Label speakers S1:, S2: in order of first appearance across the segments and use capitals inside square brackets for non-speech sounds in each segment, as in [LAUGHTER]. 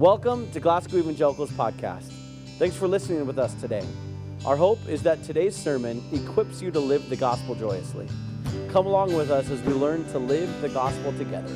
S1: Welcome to Glasgow Evangelicals Podcast. Thanks for listening with us today. Our hope is that today's sermon equips you to live the gospel joyously. Come along with us as we learn to live the gospel together.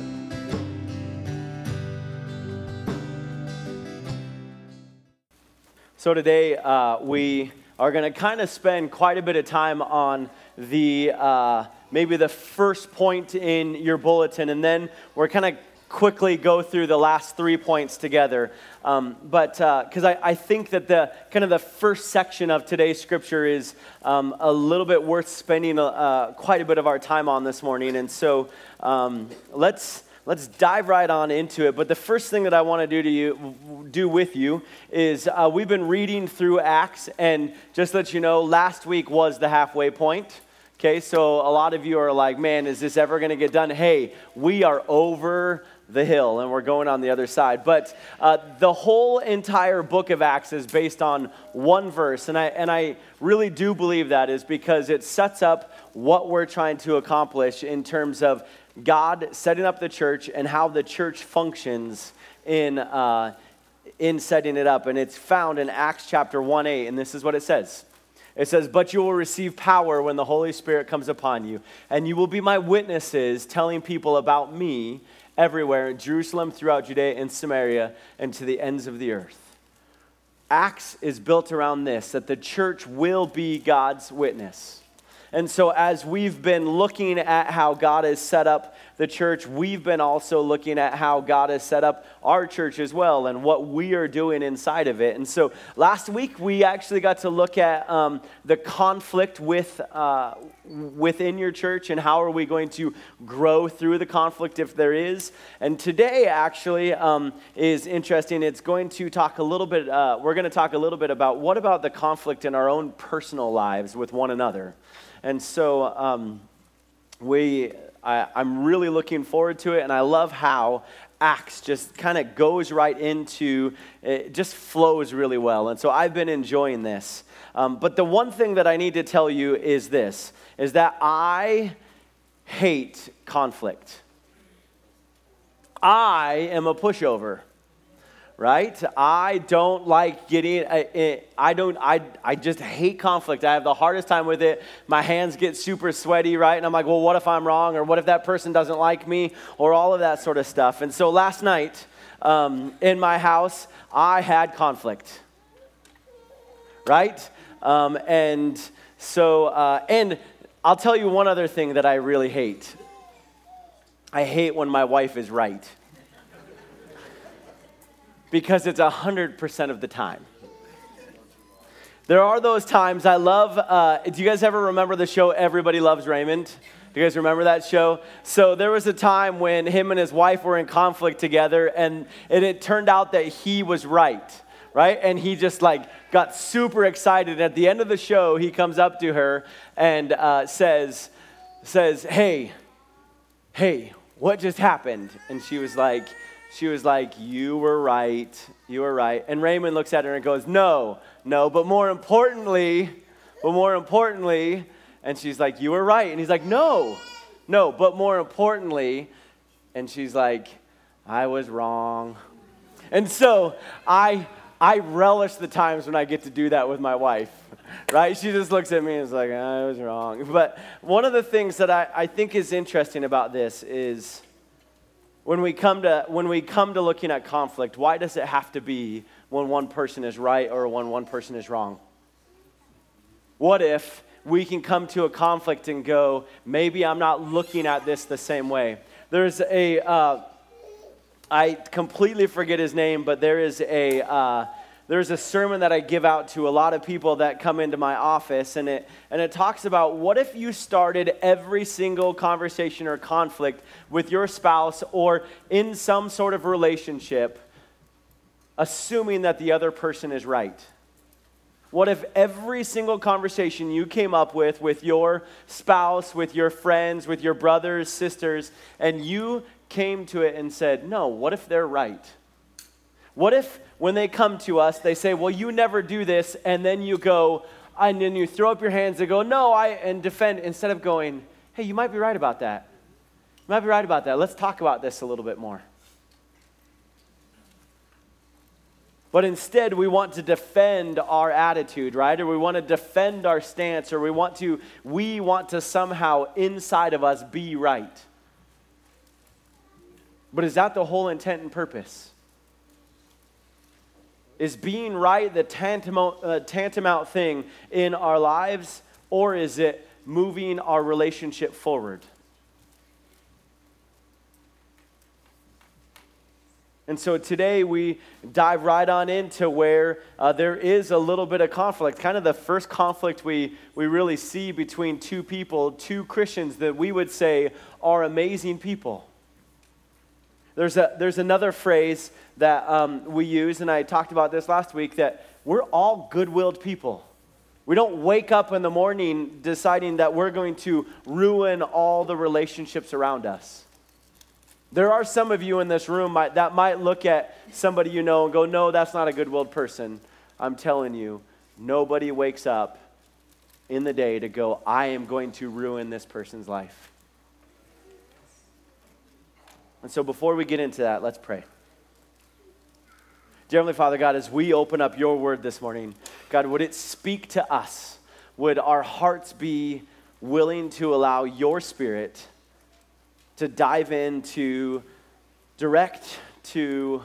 S1: So, today uh, we are going to kind of spend quite a bit of time on the uh, maybe the first point in your bulletin, and then we're kind of quickly go through the last three points together. Um, but because uh, I, I, think that the kind of the first section of today's scripture is um, a little bit worth spending uh, quite a bit of our time on this morning. And so um, let's let's dive right on into it. But the first thing that I want to do to you, do with you, is uh, we've been reading through Acts, and just let you know, last week was the halfway point. Okay, so a lot of you are like, man, is this ever going to get done? Hey, we are over the hill and we're going on the other side. But uh, the whole entire book of Acts is based on one verse. And I, and I really do believe that is because it sets up what we're trying to accomplish in terms of God setting up the church and how the church functions in, uh, in setting it up. And it's found in Acts chapter 1 8. And this is what it says. It says, But you will receive power when the Holy Spirit comes upon you, and you will be my witnesses, telling people about me everywhere in Jerusalem, throughout Judea and Samaria, and to the ends of the earth. Acts is built around this that the church will be God's witness. And so, as we've been looking at how God has set up the church, we've been also looking at how God has set up our church as well and what we are doing inside of it. And so last week we actually got to look at um, the conflict with, uh, within your church and how are we going to grow through the conflict if there is. And today actually um, is interesting. It's going to talk a little bit, uh, we're going to talk a little bit about what about the conflict in our own personal lives with one another. And so um, we I, I'm really looking forward to it, and I love how Acts just kind of goes right into, it just flows really well. And so I've been enjoying this. Um, but the one thing that I need to tell you is this, is that I hate conflict. I am a pushover right? I don't like getting, I, I don't, I, I just hate conflict. I have the hardest time with it. My hands get super sweaty, right? And I'm like, well, what if I'm wrong? Or what if that person doesn't like me? Or all of that sort of stuff. And so last night um, in my house, I had conflict, right? Um, and so, uh, and I'll tell you one other thing that I really hate. I hate when my wife is right because it's 100% of the time. There are those times I love. Uh, do you guys ever remember the show Everybody Loves Raymond? Do you guys remember that show? So there was a time when him and his wife were in conflict together, and, and it turned out that he was right, right? And he just like got super excited. At the end of the show, he comes up to her and uh, says, says, "Hey, hey, what just happened?" And she was like, she was like, You were right. You were right. And Raymond looks at her and goes, No, no, but more importantly, but more importantly, and she's like, You were right. And he's like, No, no, but more importantly, and she's like, I was wrong. And so I I relish the times when I get to do that with my wife, right? She just looks at me and is like, I was wrong. But one of the things that I, I think is interesting about this is when we come to when we come to looking at conflict why does it have to be when one person is right or when one person is wrong? What if we can come to a conflict and go maybe i'm not looking at this the same way. There's a uh, I completely forget his name but there is a uh, there's a sermon that I give out to a lot of people that come into my office, and it, and it talks about what if you started every single conversation or conflict with your spouse or in some sort of relationship, assuming that the other person is right? What if every single conversation you came up with with your spouse, with your friends, with your brothers, sisters, and you came to it and said, No, what if they're right? What if when they come to us, they say, Well, you never do this, and then you go, and then you throw up your hands and go, No, I, and defend, instead of going, Hey, you might be right about that. You might be right about that. Let's talk about this a little bit more. But instead, we want to defend our attitude, right? Or we want to defend our stance, or we want to, we want to somehow inside of us be right. But is that the whole intent and purpose? Is being right the tantamount, uh, tantamount thing in our lives, or is it moving our relationship forward? And so today we dive right on into where uh, there is a little bit of conflict, kind of the first conflict we, we really see between two people, two Christians that we would say are amazing people. There's, a, there's another phrase that um, we use, and I talked about this last week, that we're all good willed people. We don't wake up in the morning deciding that we're going to ruin all the relationships around us. There are some of you in this room might, that might look at somebody you know and go, No, that's not a good willed person. I'm telling you, nobody wakes up in the day to go, I am going to ruin this person's life. And so before we get into that, let's pray. Dear Heavenly Father, God, as we open up your word this morning, God, would it speak to us? Would our hearts be willing to allow your spirit? to dive in to direct, to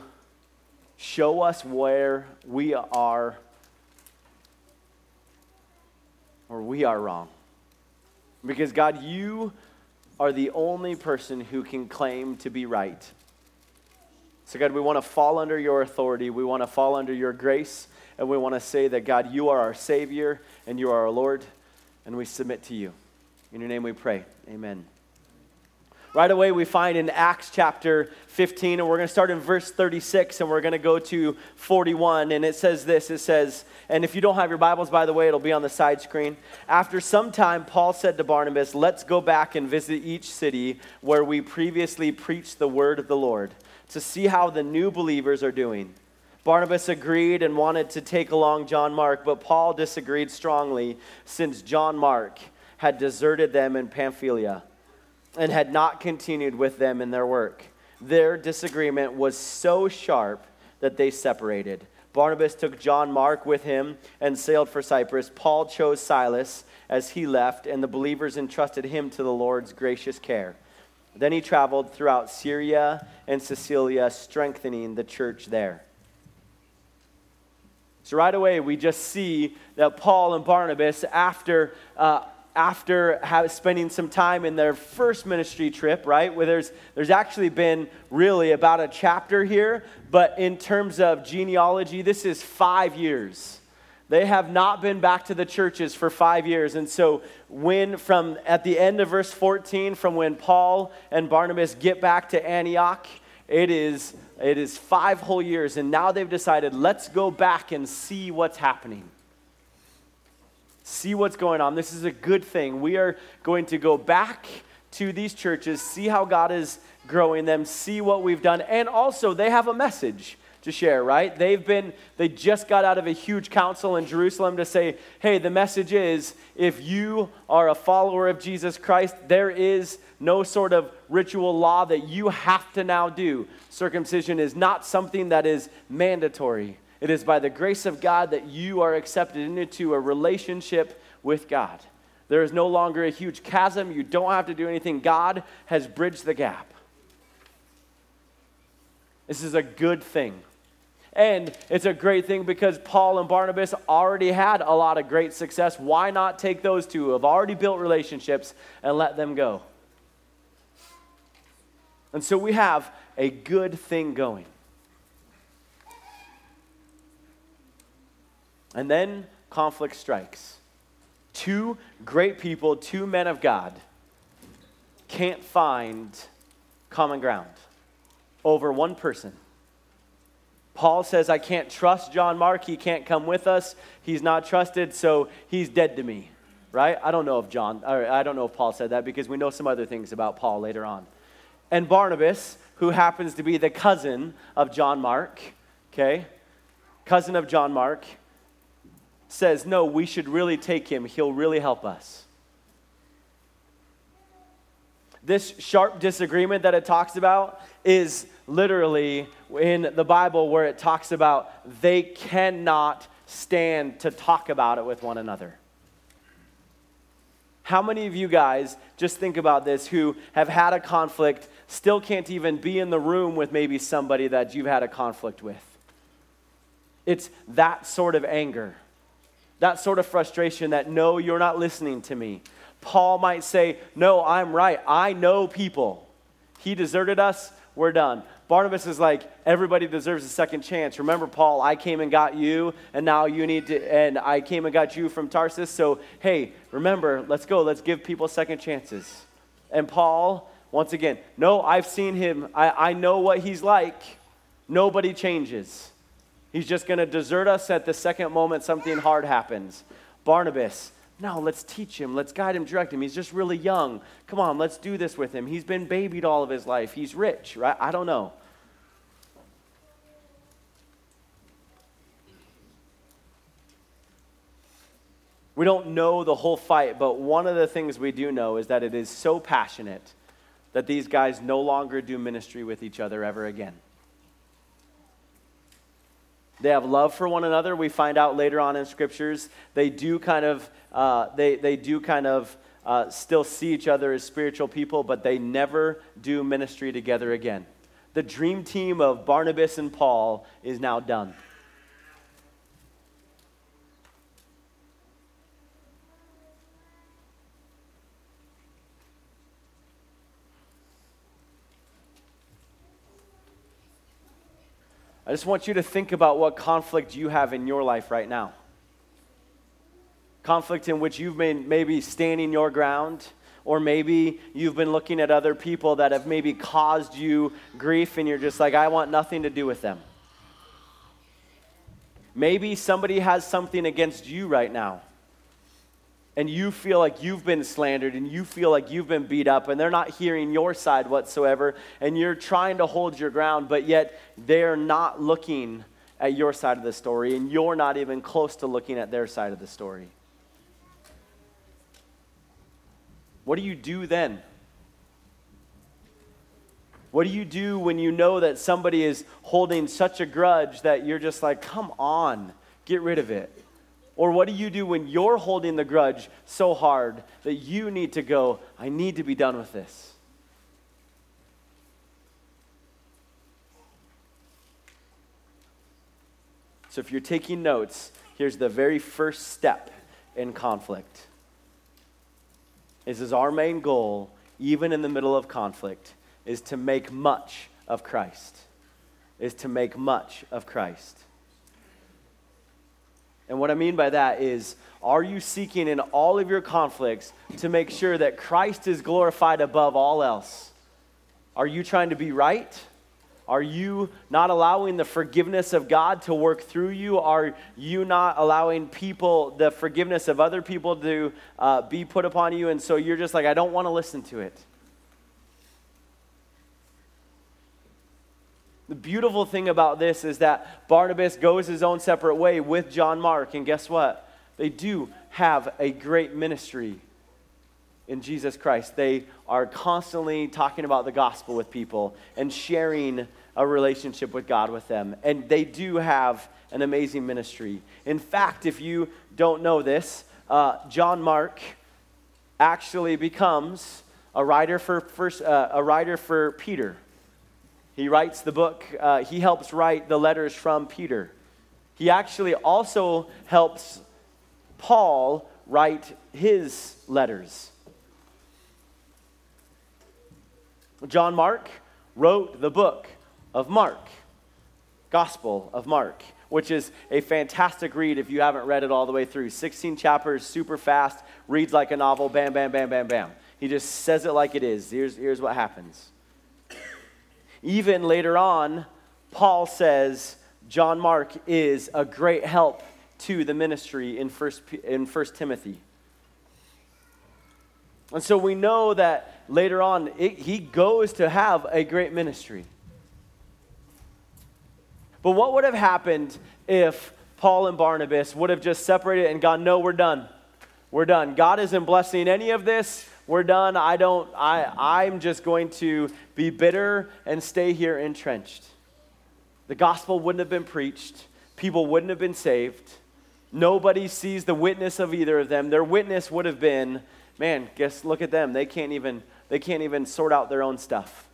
S1: show us where we are or we are wrong. Because, God, you are the only person who can claim to be right. So, God, we want to fall under your authority. We want to fall under your grace. And we want to say that, God, you are our Savior and you are our Lord. And we submit to you. In your name we pray. Amen. Right away, we find in Acts chapter 15, and we're going to start in verse 36, and we're going to go to 41. And it says this it says, and if you don't have your Bibles, by the way, it'll be on the side screen. After some time, Paul said to Barnabas, Let's go back and visit each city where we previously preached the word of the Lord to see how the new believers are doing. Barnabas agreed and wanted to take along John Mark, but Paul disagreed strongly since John Mark had deserted them in Pamphylia and had not continued with them in their work. Their disagreement was so sharp that they separated. Barnabas took John Mark with him and sailed for Cyprus. Paul chose Silas as he left, and the believers entrusted him to the Lord's gracious care. Then he traveled throughout Syria and Cilicia, strengthening the church there. So, right away, we just see that Paul and Barnabas, after uh, after have, spending some time in their first ministry trip, right? Where there's, there's actually been really about a chapter here, but in terms of genealogy, this is five years. They have not been back to the churches for five years. And so, when from at the end of verse 14, from when Paul and Barnabas get back to Antioch, it is, it is five whole years. And now they've decided, let's go back and see what's happening see what's going on. This is a good thing. We are going to go back to these churches, see how God is growing them, see what we've done, and also they have a message to share, right? They've been, they just got out of a huge council in Jerusalem to say, hey, the message is if you are a follower of Jesus Christ, there is no sort of ritual law that you have to now do. Circumcision is not something that is mandatory. It is by the grace of God that you are accepted into a relationship with God. There is no longer a huge chasm. You don't have to do anything. God has bridged the gap. This is a good thing. And it's a great thing because Paul and Barnabas already had a lot of great success. Why not take those two who have already built relationships and let them go? And so we have a good thing going. And then conflict strikes. Two great people, two men of God, can't find common ground over one person. Paul says, I can't trust John Mark. He can't come with us. He's not trusted, so he's dead to me. Right? I don't know if John, I don't know if Paul said that because we know some other things about Paul later on. And Barnabas, who happens to be the cousin of John Mark, okay? Cousin of John Mark, says, no, we should really take him. He'll really help us. this sharp disagreement that it talks about is literally in the Bible where it talks about they cannot stand to talk about it with one another. How many of you guys, just think about this, who have had a conflict, still can't even be in the room with maybe somebody that you've had a conflict with? It's that sort of anger, that sort of frustration that, no, you're not listening to me. Paul might say, no, I'm right. I know people. He deserted us, we're done. Barnabas is like, everybody deserves a second chance. Remember, Paul, I came and got you, and now you need to, and I came and got you from Tarsus. So, hey, remember, let's go. Let's give people second chances. And Paul, once again, no, I've seen him. I, I know what he's like. Nobody changes. He's just going to desert us at the second moment something hard happens. Barnabas, no, let's teach him. Let's guide him, direct him. He's just really young. Come on, let's do this with him. He's been babied all of his life. He's rich, right? I don't know. We don't know the whole fight, but one of the things we do know is that it is so passionate that these guys no longer do ministry with each other ever again. They have love for one another. We find out later on in scriptures they do kind of uh, they they do kind of uh, still see each other as spiritual people, but they never do ministry together again. The dream team of Barnabas and Paul is now done. I just want you to think about what conflict you have in your life right now. Conflict in which you've been maybe standing your ground, or maybe you've been looking at other people that have maybe caused you grief and you're just like, I want nothing to do with them. Maybe somebody has something against you right now and you feel like you've been slandered and you feel like you've been beat up and they're not hearing your side whatsoever and you're trying to hold your ground, but yet they're not looking at your side of the story and you're not even close to looking at their side of the story. What do you do then? What do you do when you know that somebody is holding such a grudge that you're just like, come on, get rid of it? Or what do you do when you're holding the grudge so hard that you need to go, I need to be done with this? So if you're taking notes, here's the very first step in conflict. This is our main goal, even in the middle of conflict, is to make much of Christ. Is to make much of Christ. And what I mean by that is, are you seeking in all of your conflicts to make sure that Christ is glorified above all else? Are you trying to be right? Are you not allowing the forgiveness of God to work through you? Are you not allowing people, the forgiveness of other people to uh, be put upon you? And so you're just like, I don't want to listen to it. The beautiful thing about this is that Barnabas goes his own separate way with John Mark, and guess what? They do have a great ministry in Jesus Christ. They are constantly talking about the gospel with people and sharing a relationship with God with them. And they do have an amazing ministry. In fact, if you don't know this, uh, John Mark actually becomes a writer for, first, uh, a writer for Peter. He writes the book, uh, he helps write the letters from Peter. He actually also helps Paul write his letters. John Mark wrote the book of Mark, Gospel of Mark, which is a fantastic read if you haven't read it all the way through. 16 chapters, super fast, reads like a novel, bam, bam, bam, bam, bam. He just says it like it is. Here's, here's what happens. Even later on, Paul says John Mark is a great help to the ministry in First, in First Timothy. And so we know that later on, it, he goes to have a great ministry. But what would have happened if Paul and Barnabas would have just separated and gone, no, we're done. We're done. God isn't blessing any of this we're done. I don't, I, I'm just going to be bitter and stay here entrenched. The gospel wouldn't have been preached, people wouldn't have been saved. Nobody sees the witness of either of them. Their witness would have been, man, guess look at them. They can't even they can't even sort out their own stuff.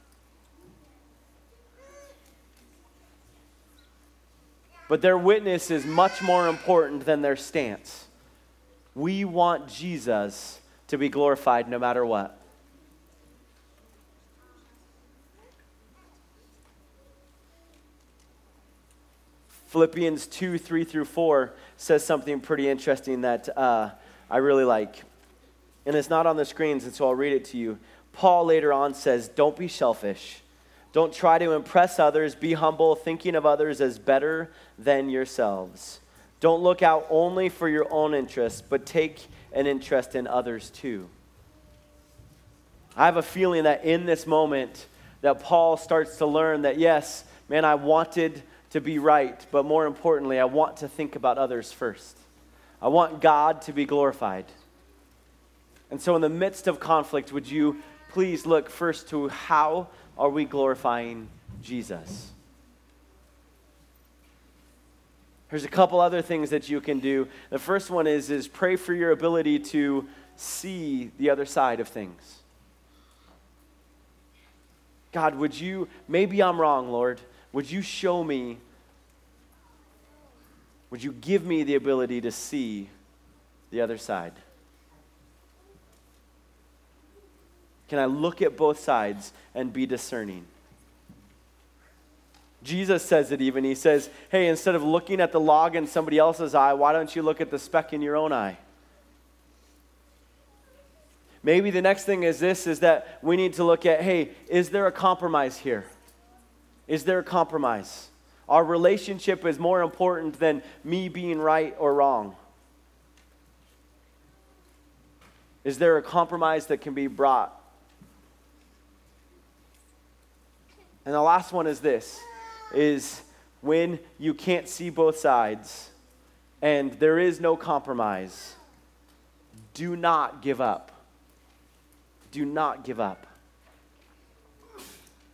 S1: But their witness is much more important than their stance. We want Jesus to be glorified no matter what. Philippians 2 3 through 4 says something pretty interesting that uh, I really like. And it's not on the screens, and so I'll read it to you. Paul later on says, Don't be selfish. Don't try to impress others. Be humble, thinking of others as better than yourselves. Don't look out only for your own interests, but take an interest in others too. I have a feeling that in this moment that Paul starts to learn that yes, man, I wanted to be right, but more importantly, I want to think about others first. I want God to be glorified. And so in the midst of conflict, would you please look first to how are we glorifying Jesus? There's a couple other things that you can do. The first one is, is pray for your ability to see the other side of things. God, would you, maybe I'm wrong, Lord, would you show me, would you give me the ability to see the other side? Can I look at both sides and be discerning? Jesus says it even. He says, hey, instead of looking at the log in somebody else's eye, why don't you look at the speck in your own eye? Maybe the next thing is this is that we need to look at, hey, is there a compromise here? Is there a compromise? Our relationship is more important than me being right or wrong. Is there a compromise that can be brought? And the last one is this is when you can't see both sides and there is no compromise, do not give up. Do not give up.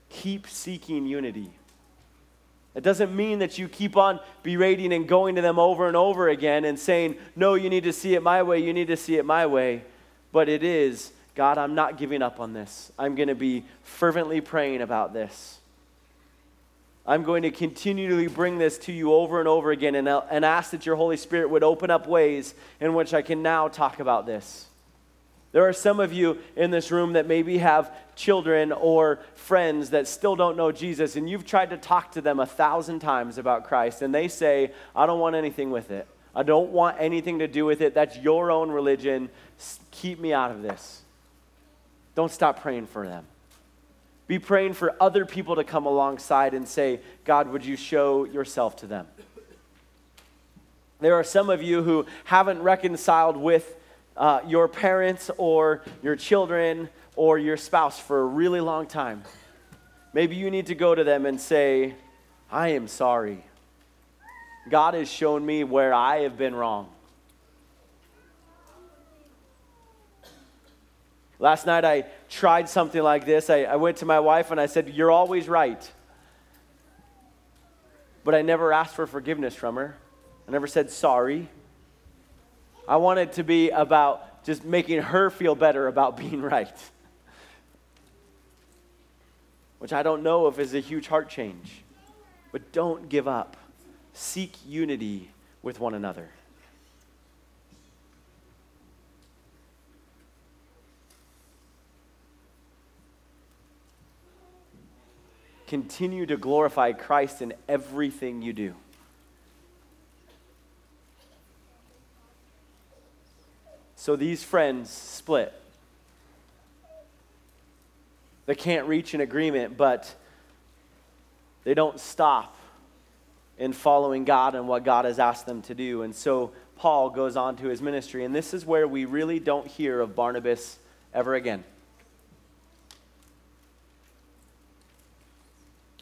S1: Keep seeking unity. It doesn't mean that you keep on berating and going to them over and over again and saying, No, you need to see it my way, you need to see it my way. But it is, God, I'm not giving up on this. I'm going to be fervently praying about this. I'm going to continually bring this to you over and over again and, and ask that your Holy Spirit would open up ways in which I can now talk about this. There are some of you in this room that maybe have children or friends that still don't know Jesus, and you've tried to talk to them a thousand times about Christ, and they say, I don't want anything with it. I don't want anything to do with it. That's your own religion. Keep me out of this. Don't stop praying for them. Be praying for other people to come alongside and say, God, would you show yourself to them? There are some of you who haven't reconciled with uh, your parents or your children or your spouse for a really long time. Maybe you need to go to them and say, I am sorry. God has shown me where I have been wrong. Last night I tried something like this. I, I went to my wife and I said, You're always right. But I never asked for forgiveness from her. I never said sorry. I wanted to be about just making her feel better about [LAUGHS] being right. Which I don't know if is a huge heart change. But don't give up. Seek unity with one another. Continue to glorify Christ in everything you do. So these friends split. They can't reach an agreement, but they don't stop in following God and what God has asked them to do. And so Paul goes on to his ministry. And this is where we really don't hear of Barnabas ever again.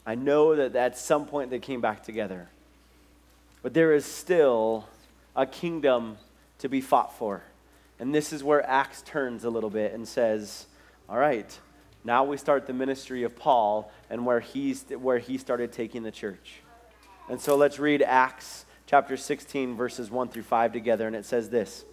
S1: I know that at some point they came back together. But there is still a kingdom to be fought for. And this is where Acts turns a little bit and says, All right, now we start the ministry of Paul and where, he's, where he started taking the church. And so let's read Acts chapter 16, verses 1 through 5 together. And it says this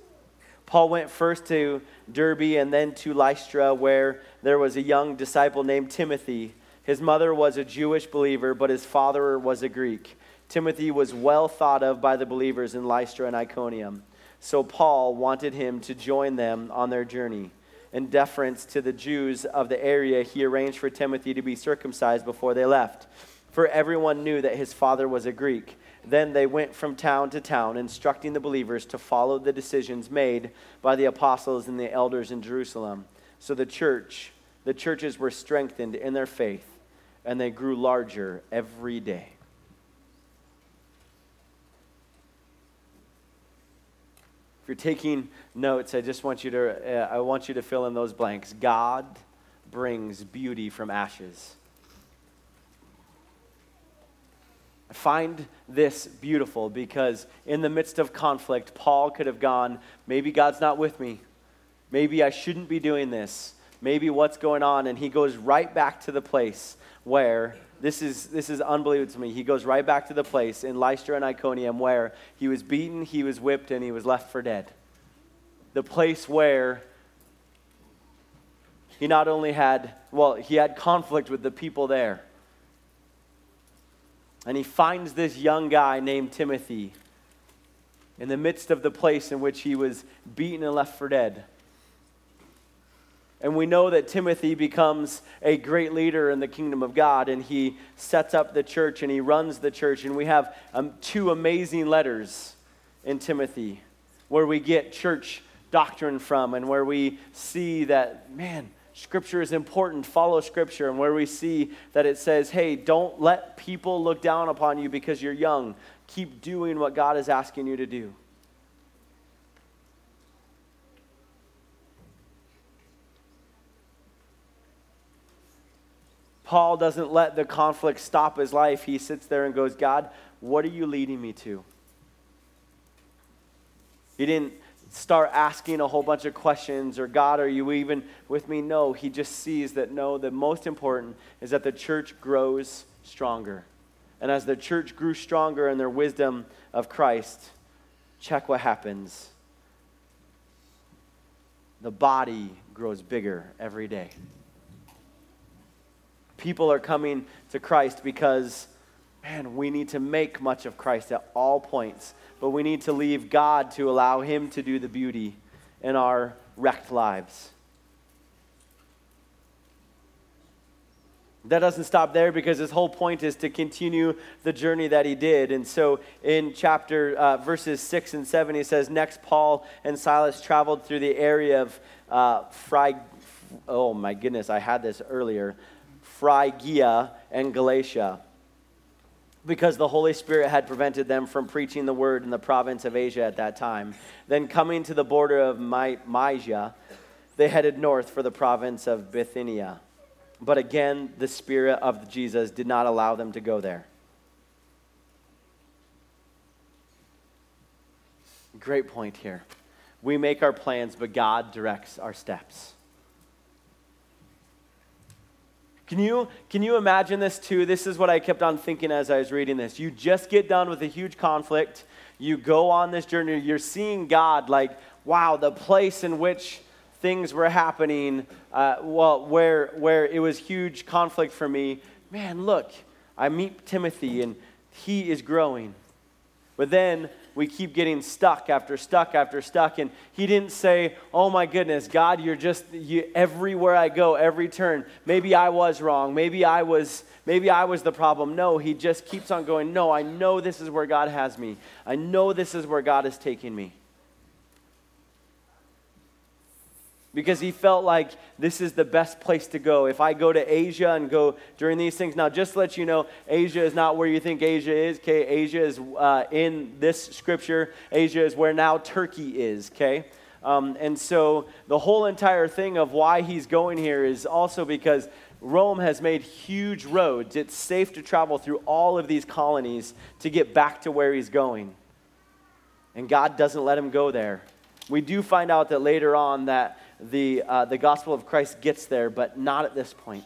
S1: Paul went first to Derbe and then to Lystra, where there was a young disciple named Timothy. His mother was a Jewish believer, but his father was a Greek. Timothy was well thought of by the believers in Lystra and Iconium. So Paul wanted him to join them on their journey. In deference to the Jews of the area, he arranged for Timothy to be circumcised before they left, for everyone knew that his father was a Greek. Then they went from town to town, instructing the believers to follow the decisions made by the apostles and the elders in Jerusalem. So the church, the churches were strengthened in their faith, and they grew larger every day. If you're taking notes, I just want you to uh, I want you to fill in those blanks. God brings beauty from ashes. I find this beautiful because in the midst of conflict, Paul could have gone, maybe God's not with me. Maybe I shouldn't be doing this. Maybe what's going on? And he goes right back to the place where this is, this is unbelievable to me. He goes right back to the place in Lystra and Iconium where he was beaten, he was whipped, and he was left for dead. The place where he not only had, well, he had conflict with the people there and he finds this young guy named Timothy in the midst of the place in which he was beaten and left for dead. And we know that Timothy becomes a great leader in the kingdom of God, and he sets up the church and he runs the church. And we have um, two amazing letters in Timothy where we get church doctrine from and where we see that, man, Scripture is important. Follow Scripture. And where we see that it says, hey, don't let people look down upon you because you're young. Keep doing what God is asking you to do. Paul doesn't let the conflict stop his life. He sits there and goes, God, what are you leading me to? He didn't start asking a whole bunch of questions or God, are you even with me? No, he just sees that no, the most important is that the church grows stronger. And as the church grew stronger in their wisdom of Christ, check what happens. The body grows bigger every day. People are coming to Christ because, man, we need to make much of Christ at all points but we need to leave God to allow Him to do the beauty in our wrecked lives. That doesn't stop there because his whole point is to continue the journey that he did. And so in chapter uh, verses 6 and 7, he says, Next, Paul and Silas traveled through the area of uh, Phryg- oh my goodness, I had this earlier, Phrygia and Galatia because the Holy Spirit had prevented them from preaching the word in the province of Asia at that time. Then, coming to the border of My- Mysia, they headed north for the province of Bithynia. But again, the Spirit of Jesus did not allow them to go there. Great point here. We make our plans, but God directs our steps. Can you, can you imagine this too? This is what I kept on thinking as I was reading this. You just get done with a huge conflict. You go on this journey. You're seeing God like, wow, the place in which things were happening, uh, well, where, where it was huge conflict for me. Man, look, I meet Timothy and he is growing. But then we keep getting stuck after stuck after stuck. And he didn't say, Oh my goodness, God, you're just you, everywhere I go, every turn. Maybe I was wrong. Maybe I was. Maybe I was the problem. No, he just keeps on going. No, I know this is where God has me. I know this is where God is taking me. Because he felt like this is the best place to go. If I go to Asia and go during these things, now just let you know, Asia is not where you think Asia is. Okay, Asia is uh, in this scripture. Asia is where now Turkey is. Okay. Um, and so the whole entire thing of why he's going here is also because Rome has made huge roads. It's safe to travel through all of these colonies to get back to where he's going. And God doesn't let him go there We do find out that later on that the, uh, the gospel of Christ gets there, but not at this point.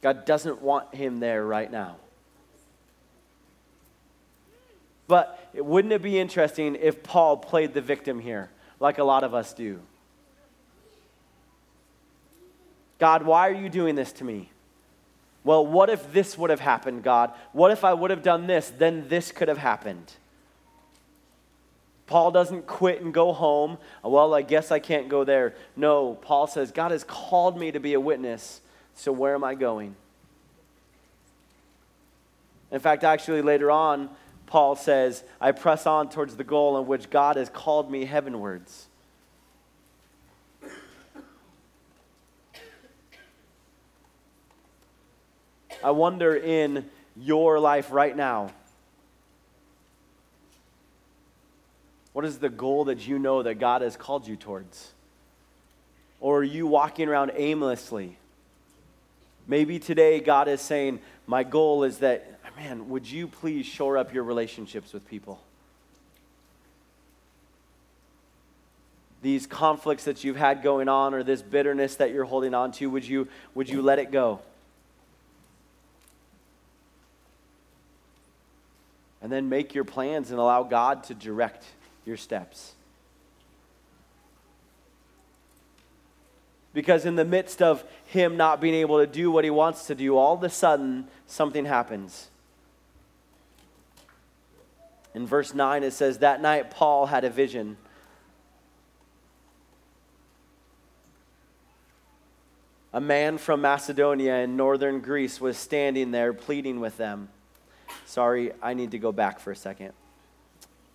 S1: God doesn't want him there right now. But wouldn't it be interesting if Paul played the victim here, like a lot of us do? God, why are you doing this to me? Well, what if this would have happened, God? What if I would have done this? Then this could have happened. Paul doesn't quit and go home. Well, I guess I can't go there. No, Paul says, God has called me to be a witness, so where am I going? In fact, actually, later on, Paul says, I press on towards the goal in which God has called me heavenwards. I wonder in your life right now, what is the goal that you know that God has called you towards? Or are you walking around aimlessly? Maybe today God is saying, My goal is that, man, would you please shore up your relationships with people? These conflicts that you've had going on or this bitterness that you're holding on to, would you, would you let it go? and then make your plans and allow God to direct your steps. Because in the midst of him not being able to do what he wants to do, all of a sudden something happens. In verse 9, it says, That night Paul had a vision. A man from Macedonia in northern Greece was standing there pleading with them. Sorry, I need to go back for a second.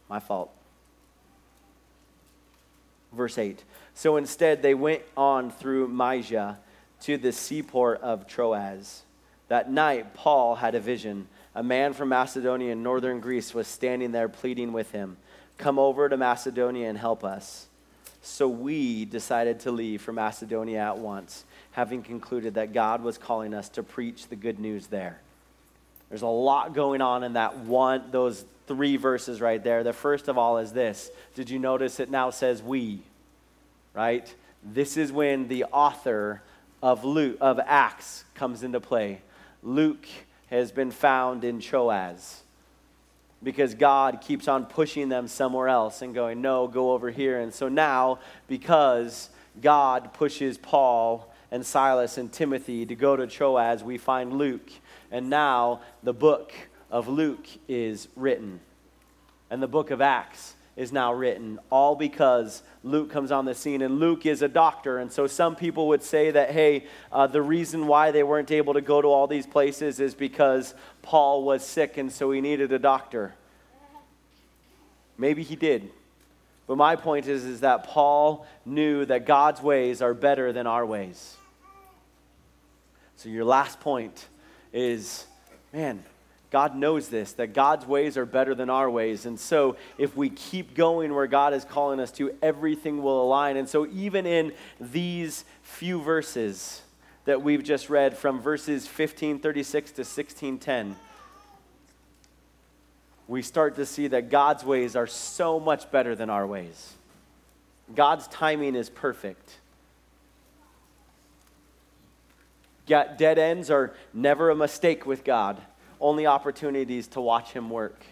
S1: My fault. Verse 8. So instead, they went on through Mysia to the seaport of Troas. That night, Paul had a vision. A man from Macedonia in northern Greece was standing there pleading with him, Come over to Macedonia and help us. So we decided to leave for Macedonia at once, having concluded that God was calling us to preach the good news there. There's a lot going on in that one, those three verses right there. The first of all is this. Did you notice it now says we? Right? This is when the author of Luke of Acts comes into play. Luke has been found in Troas because God keeps on pushing them somewhere else and going, no, go over here. And so now, because God pushes Paul and Silas and Timothy to go to Troas, we find Luke and now the book of Luke is written. And the book of Acts is now written, all because Luke comes on the scene. And Luke is a doctor. And so some people would say that, hey, uh, the reason why they weren't able to go to all these places is because Paul was sick and so he needed a doctor. Maybe he did. But my point is, is that Paul knew that God's ways are better than our ways. So, your last point is man, God knows this, that God's ways are better than our ways. And so, if we keep going where God is calling us to, everything will align. And so, even in these few verses that we've just read from verses 1536 to 1610, we start to see that God's ways are so much better than our ways. God's timing is perfect. Dead ends are never a mistake with God, only opportunities to watch Him work.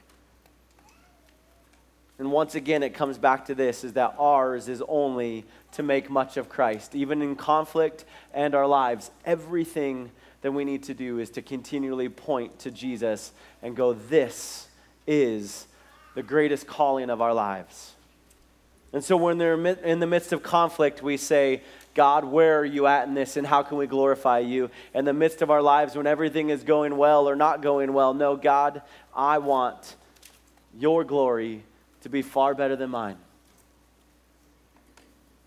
S1: And once again, it comes back to this is that ours is only to make much of Christ. Even in conflict and our lives, everything that we need to do is to continually point to Jesus and go, This is the greatest calling of our lives. And so when they're in the midst of conflict, we say, God, where are you at in this and how can we glorify you? In the midst of our lives, when everything is going well or not going well, no, God, I want your glory to be far better than mine.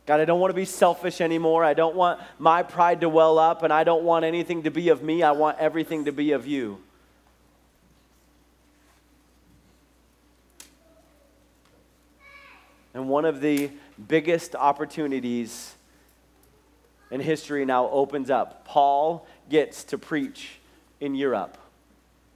S1: God, I don't want to be selfish anymore. I don't want my pride to well up, and I don't want anything to be of me. I want everything to be of you. And one of the biggest opportunities in history now opens up. Paul gets to preach in Europe.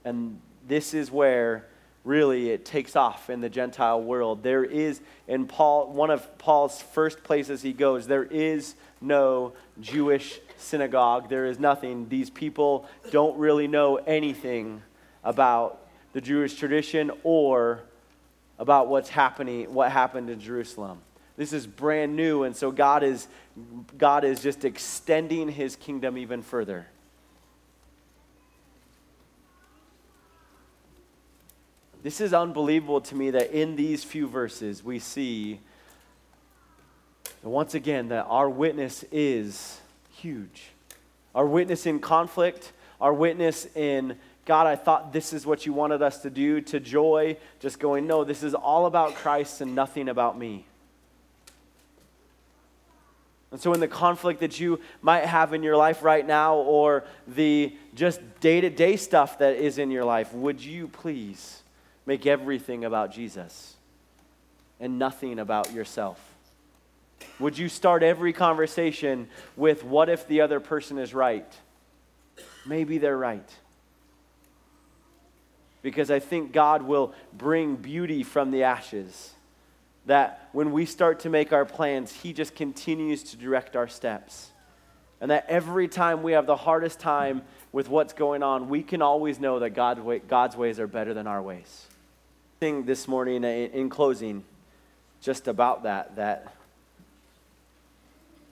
S1: And this is where really it takes off in the Gentile world. There is, in Paul, one of Paul's first places he goes, there is no Jewish synagogue. There is nothing. These people don't really know anything about the Jewish tradition or about what's happening, what happened in Jerusalem. This is brand new, and so God is, God is just extending his kingdom even further. This is unbelievable to me that in these few verses we see once again that our witness is huge. Our witness in conflict, our witness in God, I thought this is what you wanted us to do, to joy, just going, no, this is all about Christ and nothing about me. And so, in the conflict that you might have in your life right now, or the just day to day stuff that is in your life, would you please make everything about Jesus and nothing about yourself? Would you start every conversation with, What if the other person is right? Maybe they're right. Because I think God will bring beauty from the ashes. That when we start to make our plans, He just continues to direct our steps. And that every time we have the hardest time with what's going on, we can always know that God's ways are better than our ways. Thing this morning in closing, just about that, that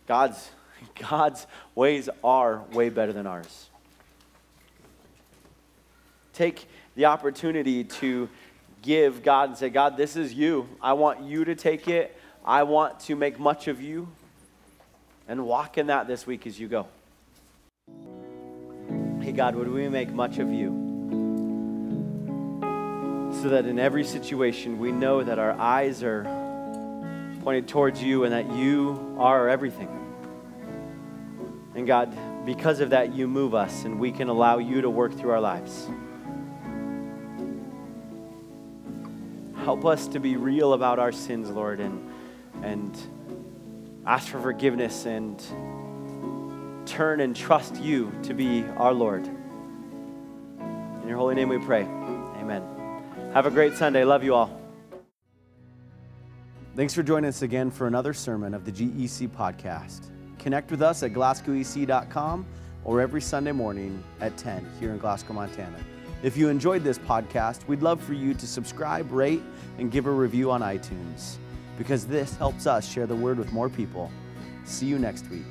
S1: God's, [LAUGHS] God's ways are way better than ours. Take the opportunity to give God and say, God, this is you. I want you to take it. I want to make much of you. And walk in that this week as you go. Hey, God, would we make much of you? So that in every situation we know that our eyes are pointed towards you and that you are everything. And God, because of that, you move us and we can allow you to work through our lives. Help us to be real about our sins, Lord, and, and ask for forgiveness and turn and trust you to be our Lord. In your holy name we pray. Amen. Have a great Sunday. Love you all.
S2: Thanks for joining us again for another sermon of the GEC podcast. Connect with us at glasgowec.com or every Sunday morning at 10 here in Glasgow, Montana. If you enjoyed this podcast, we'd love for you to subscribe, rate, and give a review on iTunes because this helps us share the word with more people. See you next week.